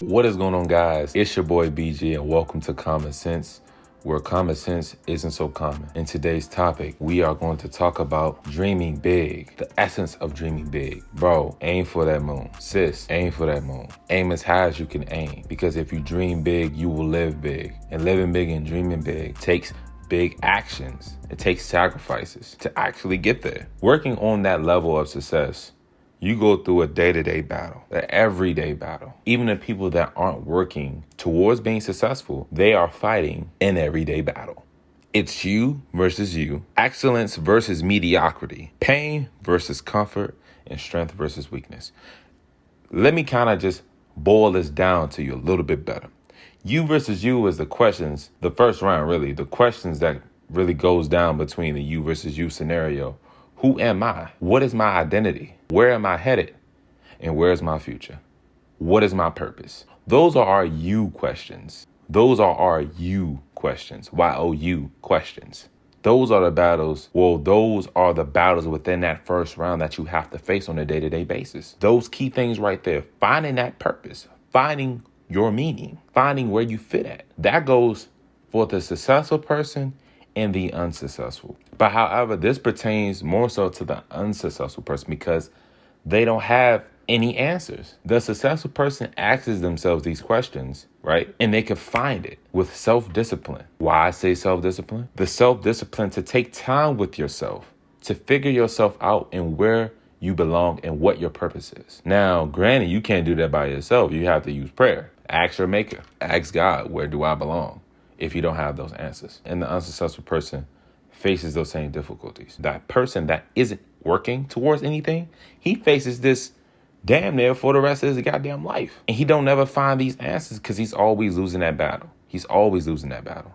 What is going on, guys? It's your boy BG, and welcome to Common Sense, where common sense isn't so common. In today's topic, we are going to talk about dreaming big, the essence of dreaming big. Bro, aim for that moon. Sis, aim for that moon. Aim as high as you can aim, because if you dream big, you will live big. And living big and dreaming big takes big actions. It takes sacrifices to actually get there. Working on that level of success you go through a day to day battle, an everyday battle. Even the people that aren't working towards being successful, they are fighting an everyday battle. It's you versus you, excellence versus mediocrity, pain versus comfort, and strength versus weakness. Let me kind of just boil this down to you a little bit better. You versus you is the questions, the first round really, the questions that really goes down between the you versus you scenario who am I? What is my identity? Where am I headed? And where's my future? What is my purpose? Those are our you questions. Those are our you questions. Y O U questions. Those are the battles. Well, those are the battles within that first round that you have to face on a day to day basis. Those key things right there finding that purpose, finding your meaning, finding where you fit at. That goes for the successful person and the unsuccessful. But however, this pertains more so to the unsuccessful person because they don't have any answers. The successful person asks themselves these questions, right? And they can find it with self discipline. Why I say self discipline? The self discipline to take time with yourself, to figure yourself out and where you belong and what your purpose is. Now, granted, you can't do that by yourself. You have to use prayer. Ask your maker. Ask God, where do I belong? If you don't have those answers. And the unsuccessful person faces those same difficulties. That person that isn't working towards anything, he faces this damn near for the rest of his goddamn life. And he don't never find these answers because he's always losing that battle. He's always losing that battle.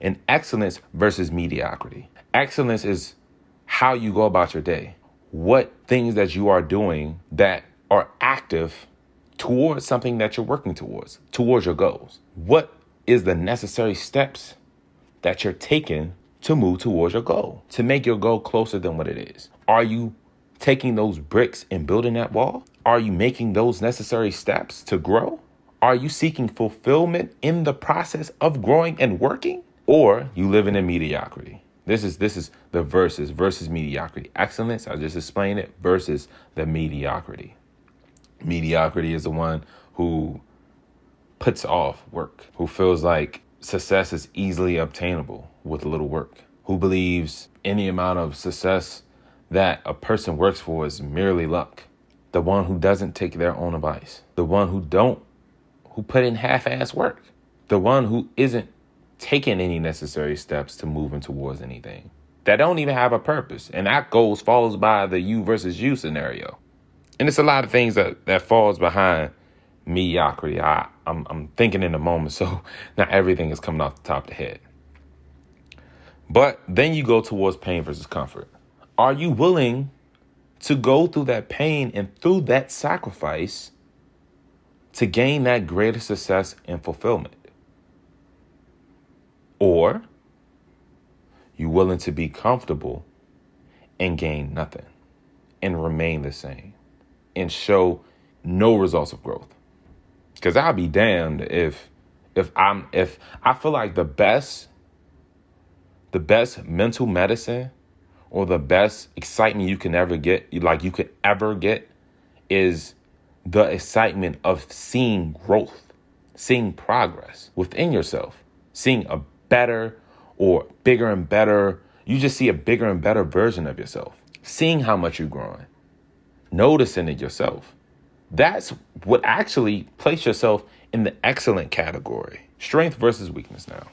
And excellence versus mediocrity. Excellence is how you go about your day. What things that you are doing that are active towards something that you're working towards, towards your goals. What is the necessary steps that you're taking to move towards your goal, to make your goal closer than what it is. Are you taking those bricks and building that wall? Are you making those necessary steps to grow? Are you seeking fulfillment in the process of growing and working? Or you live in mediocrity? This is this is the versus versus mediocrity. Excellence, I just explained it, versus the mediocrity. Mediocrity is the one who puts off work, who feels like success is easily obtainable with a little work, who believes any amount of success that a person works for is merely luck. The one who doesn't take their own advice, the one who don't who put in half-ass work, the one who isn't taking any necessary steps to moving towards anything. That don't even have a purpose. And that goes falls by the you versus you scenario. And it's a lot of things that, that falls behind mediocrity. I, I'm, I'm thinking in the moment, so not everything is coming off the top of the head. But then you go towards pain versus comfort. Are you willing to go through that pain and through that sacrifice to gain that greater success and fulfillment? Or you willing to be comfortable and gain nothing and remain the same and show no results of growth? Cause I'll be damned if if I'm if I feel like the best the best mental medicine or the best excitement you can ever get, like you could ever get, is the excitement of seeing growth, seeing progress within yourself, seeing a better or bigger and better. You just see a bigger and better version of yourself, seeing how much you're growing, noticing it yourself. That's what actually place yourself in the excellent category. Strength versus weakness now.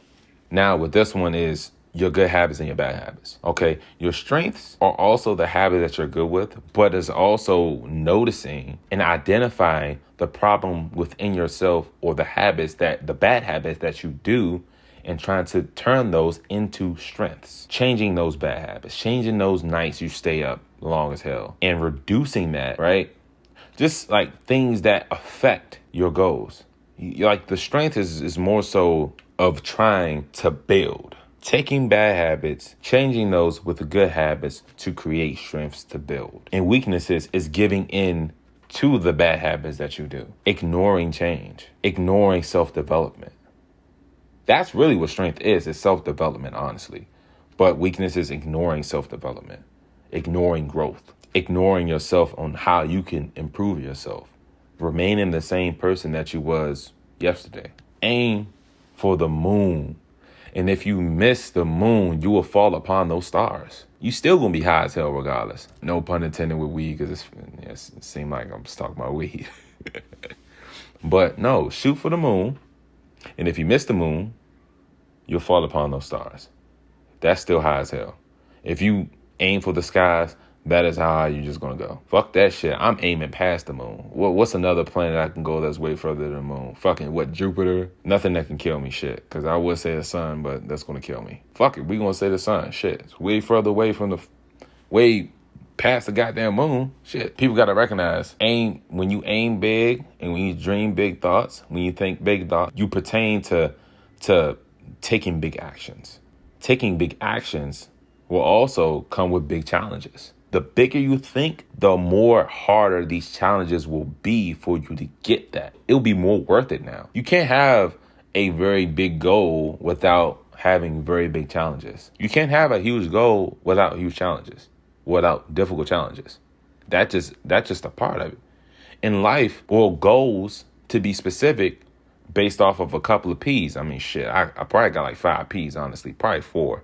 Now, with this one is your good habits and your bad habits. Okay. Your strengths are also the habit that you're good with, but it's also noticing and identifying the problem within yourself or the habits that the bad habits that you do and trying to turn those into strengths. Changing those bad habits, changing those nights you stay up long as hell and reducing that, right? Just like things that affect your goals. Like the strength is, is more so of trying to build, taking bad habits, changing those with good habits to create strengths to build. And weaknesses is giving in to the bad habits that you do. Ignoring change, ignoring self development. That's really what strength is, it's self development, honestly. But weakness is ignoring self development, ignoring growth, ignoring yourself on how you can improve yourself, remaining the same person that you was yesterday. Aim for the moon. And if you miss the moon, you will fall upon those stars. You still gonna be high as hell regardless. No pun intended with weed, because it seems like I'm just talking about weed. but no, shoot for the moon. And if you miss the moon, you'll fall upon those stars. That's still high as hell. If you aim for the skies, that is how you're just gonna go. Fuck that shit. I'm aiming past the moon. What, what's another planet I can go that's way further than the moon? Fucking what? Jupiter? Nothing that can kill me. Shit. Because I would say the sun, but that's gonna kill me. Fuck it. We gonna say the sun. Shit. It's way further away from the, way past the goddamn moon. Shit. People gotta recognize aim when you aim big and when you dream big thoughts, when you think big thoughts, you pertain to to taking big actions. Taking big actions will also come with big challenges. The bigger you think, the more harder these challenges will be for you to get that. It'll be more worth it now. You can't have a very big goal without having very big challenges. You can't have a huge goal without huge challenges, without difficult challenges. That just that's just a part of it. In life, well, goals to be specific based off of a couple of P's. I mean, shit, I, I probably got like five P's, honestly, probably four.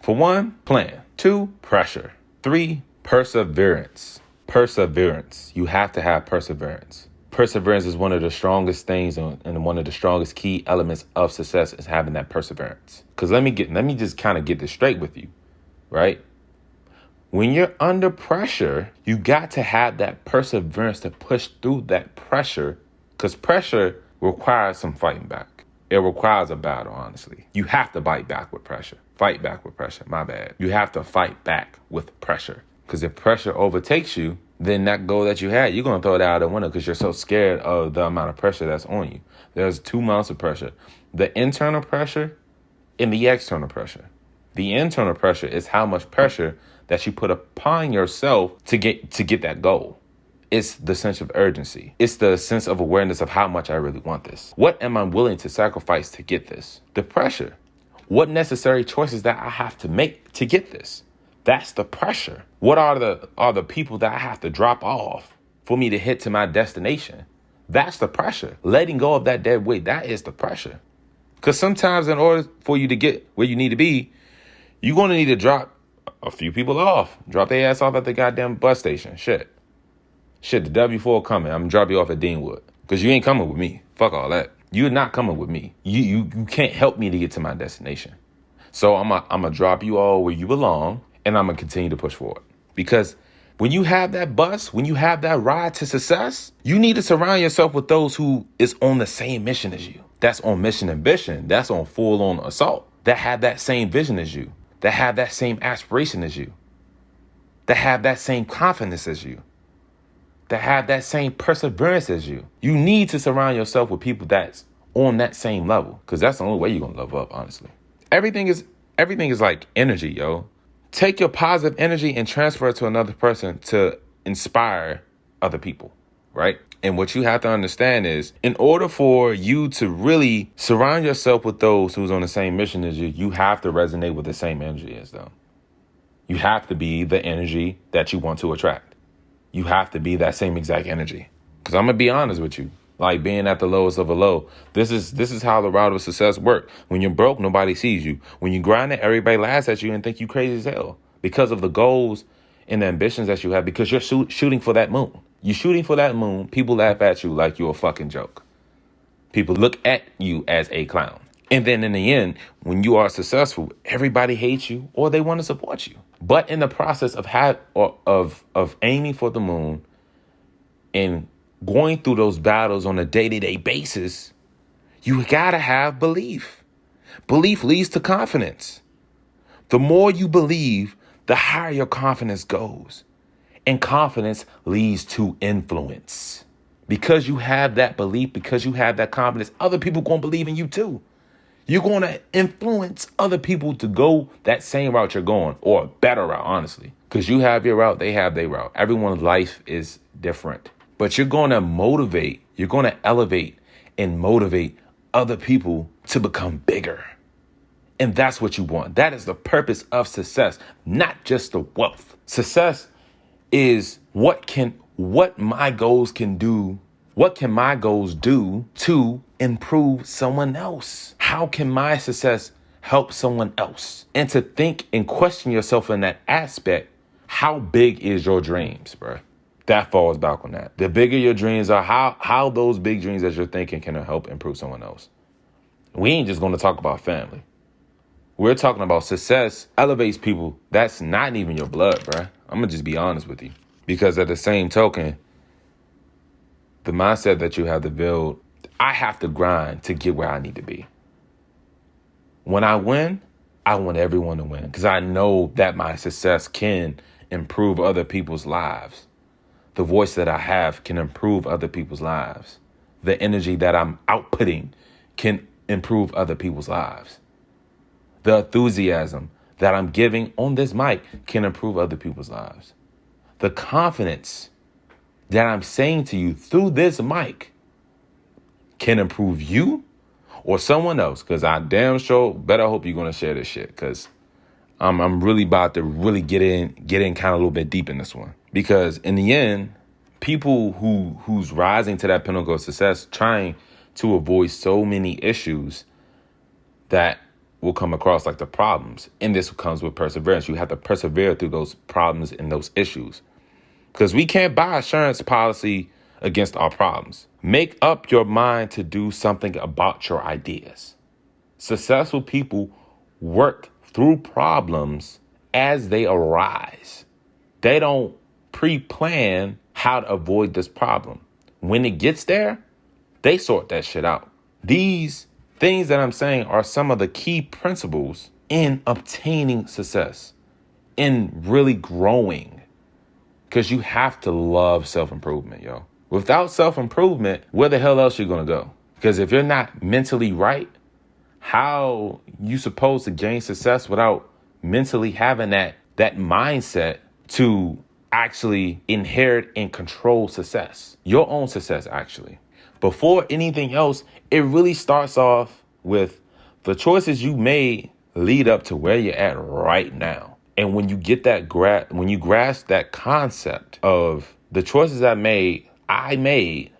For one, plan. Two, pressure. Three, perseverance. Perseverance. You have to have perseverance. Perseverance is one of the strongest things and one of the strongest key elements of success is having that perseverance. Cause let me get let me just kind of get this straight with you, right? When you're under pressure, you got to have that perseverance to push through that pressure because pressure requires some fighting back. It requires a battle, honestly. You have to bite back with pressure. Fight back with pressure. My bad. You have to fight back with pressure. Because if pressure overtakes you, then that goal that you had, you're going to throw it out the window because you're so scared of the amount of pressure that's on you. There's two amounts of pressure the internal pressure and the external pressure. The internal pressure is how much pressure that you put upon yourself to get to get that goal. It's the sense of urgency. It's the sense of awareness of how much I really want this. What am I willing to sacrifice to get this? The pressure. What necessary choices that I have to make to get this? That's the pressure. What are the are the people that I have to drop off for me to hit to my destination? That's the pressure. Letting go of that dead weight, that is the pressure. Cuz sometimes in order for you to get where you need to be, you're going to need to drop a few people off. Drop their ass off at the goddamn bus station. Shit. Shit, the W4 coming. I'm gonna drop you off at Deanwood. Cause you ain't coming with me. Fuck all that. You're not coming with me. You you you can't help me to get to my destination. So I'm I'm gonna drop you all where you belong, and I'm gonna continue to push forward. Because when you have that bus, when you have that ride to success, you need to surround yourself with those who is on the same mission as you. That's on mission ambition. That's on full on assault. That have that same vision as you. That have that same aspiration as you. That have that same confidence as you to have that same perseverance as you. You need to surround yourself with people that's on that same level because that's the only way you're going to level up, honestly. Everything is everything is like energy, yo. Take your positive energy and transfer it to another person to inspire other people, right? And what you have to understand is in order for you to really surround yourself with those who's on the same mission as you, you have to resonate with the same energy as them. You have to be the energy that you want to attract you have to be that same exact energy. Because I'm gonna be honest with you, like being at the lowest of a low. This is this is how the route of success works. When you're broke, nobody sees you. When you grind it, everybody laughs at you and think you crazy as hell because of the goals and the ambitions that you have. Because you're shoot, shooting for that moon. You're shooting for that moon. People laugh at you like you're a fucking joke. People look at you as a clown. And then in the end, when you are successful, everybody hates you or they want to support you. But in the process of of of aiming for the moon and going through those battles on a day-to-day basis, you gotta have belief. Belief leads to confidence. The more you believe, the higher your confidence goes. And confidence leads to influence. Because you have that belief, because you have that confidence, other people gonna believe in you too. You're going to influence other people to go that same route you're going or a better route, honestly. Because you have your route, they have their route. Everyone's life is different. But you're going to motivate, you're going to elevate and motivate other people to become bigger. And that's what you want. That is the purpose of success, not just the wealth. Success is what can what my goals can do. What can my goals do to improve someone else? How can my success help someone else? And to think and question yourself in that aspect, how big is your dreams, bro? That falls back on that. The bigger your dreams are, how how those big dreams that you're thinking can help improve someone else. We ain't just gonna talk about family. We're talking about success elevates people. That's not even your blood, bruh. I'm gonna just be honest with you. Because at the same token, the mindset that you have to build, I have to grind to get where I need to be. When I win, I want everyone to win because I know that my success can improve other people's lives. The voice that I have can improve other people's lives. The energy that I'm outputting can improve other people's lives the enthusiasm that I'm giving on this mic can improve other people's lives. The confidence that I'm saying to you through this mic can improve you or someone else. Cause I damn sure better hope you're gonna share this shit. Cause I'm I'm really about to really get in get in kind of a little bit deep in this one. Because in the end, people who who's rising to that pinnacle of success trying to avoid so many issues that will come across like the problems. And this comes with perseverance. You have to persevere through those problems and those issues. Because we can't buy insurance policy against our problems. Make up your mind to do something about your ideas. Successful people work through problems as they arise. They don't pre plan how to avoid this problem. When it gets there, they sort that shit out. These things that I'm saying are some of the key principles in obtaining success, in really growing. Because you have to love self improvement, yo. Without self improvement, where the hell else you gonna go? Because if you're not mentally right, how you supposed to gain success without mentally having that that mindset to actually inherit and control success, your own success, actually before anything else, it really starts off with the choices you made lead up to where you're at right now. And when you get that gra- when you grasp that concept of the choices I made, I made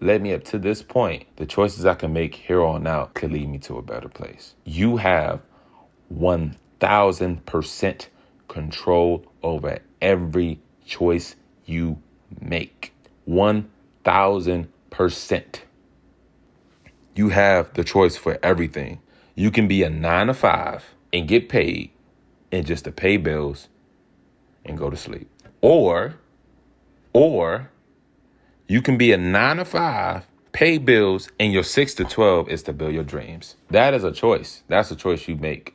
led me up to this point. The choices I can make here on out could lead me to a better place. You have 1000% control over every choice you make. 1000 percent. You have the choice for everything. You can be a nine to five and get paid and just to pay bills and go to sleep. Or, or you can be a nine to five, pay bills, and your six to 12 is to build your dreams. That is a choice. That's a choice you make.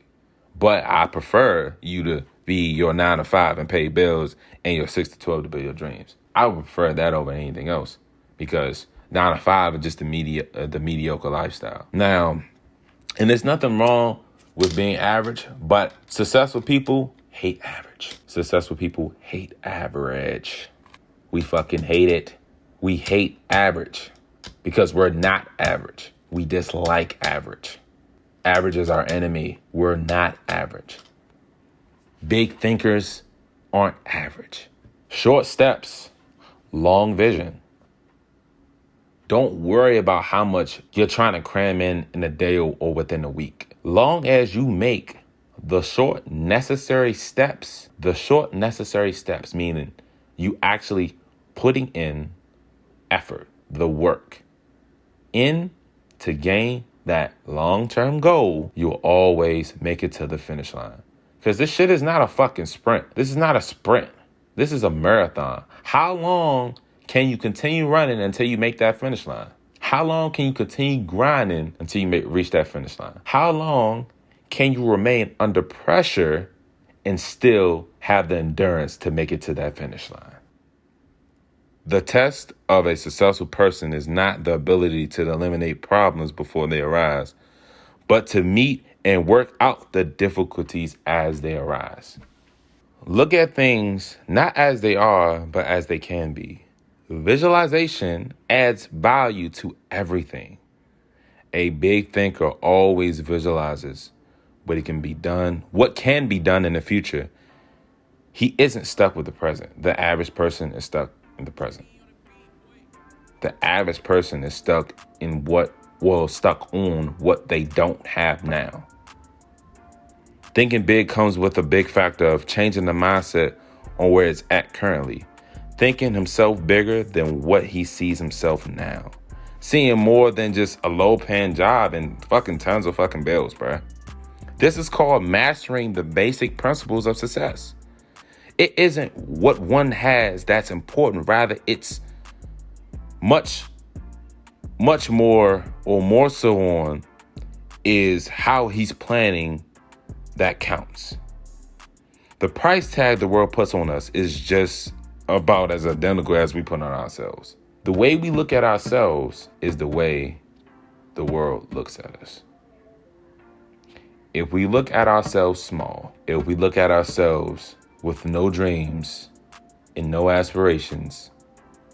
But I prefer you to be your nine to five and pay bills and your six to 12 to build your dreams. I would prefer that over anything else because nine to five is just the media uh, the mediocre lifestyle. Now, and there's nothing wrong with being average, but successful people hate average. Successful people hate average. We fucking hate it. We hate average because we're not average. We dislike average. Average is our enemy. We're not average. Big thinkers aren't average. Short steps, long vision. Don't worry about how much you're trying to cram in in a day or, within a week. Long as you make the short necessary steps, the short necessary steps, meaning you actually putting in effort, the work in to gain that long term goal, you'll always make it to the finish line. Because this shit is not a fucking sprint. This is not a sprint. This is a marathon. How long can you continue running until you make that finish line? How long can you continue grinding until you make, reach that finish line? How long can you remain under pressure and still have the endurance to make it to that finish line? The test of a successful person is not the ability to eliminate problems before they arise, but to meet and work out the difficulties as they arise. look at things not as they are, but as they can be. Visualization adds value to everything. A big thinker always visualizes what it can be done, what can be done in the future. He isn't stuck with the present. The average person is stuck in the present. The average person is stuck in what, well, stuck on what they don't have now. Thinking big comes with a big factor of changing the mindset on where it's at currently. Thinking himself bigger than what he sees himself now. Seeing more than just a low paying job and fucking tons of fucking bills, bruh. This is called mastering the basic principles of success. It isn't what one has that's important, rather, it's much, much more or more so on is how he's planning that counts. The price tag the world puts on us is just about as identical as we put on ourselves. The way we look at ourselves is the way the world looks at us. If we look at ourselves small, if we look at ourselves with no dreams and no aspirations,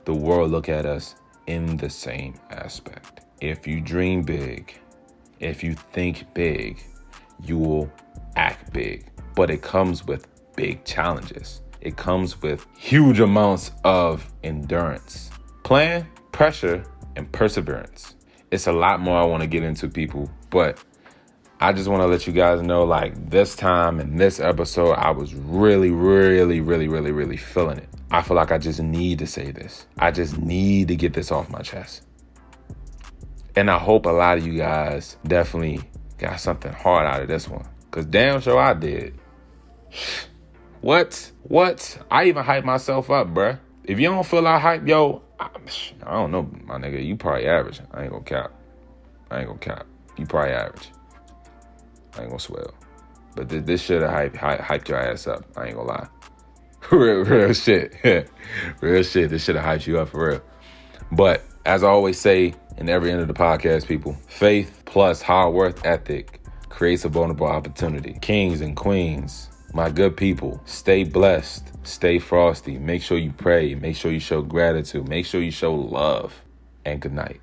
the world look at us in the same aspect. If you dream big, if you think big, you will act big, but it comes with big challenges. It comes with huge amounts of endurance, plan, pressure, and perseverance. It's a lot more I want to get into, people, but I just want to let you guys know like this time in this episode, I was really, really, really, really, really feeling it. I feel like I just need to say this. I just need to get this off my chest. And I hope a lot of you guys definitely got something hard out of this one. Cause damn sure I did. What? What? I even hype myself up, bruh. If you don't feel like hype, yo, I, I don't know, my nigga. You probably average. I ain't gonna cap. I ain't gonna cap. You probably average. I ain't gonna swell. But this, this should have hype, hype, hyped your ass up. I ain't gonna lie. real, real shit. real shit. This should have hyped you up for real. But as I always say in every end of the podcast, people, faith plus hard work ethic creates a vulnerable opportunity. Kings and queens, my good people, stay blessed, stay frosty. Make sure you pray, make sure you show gratitude, make sure you show love, and good night.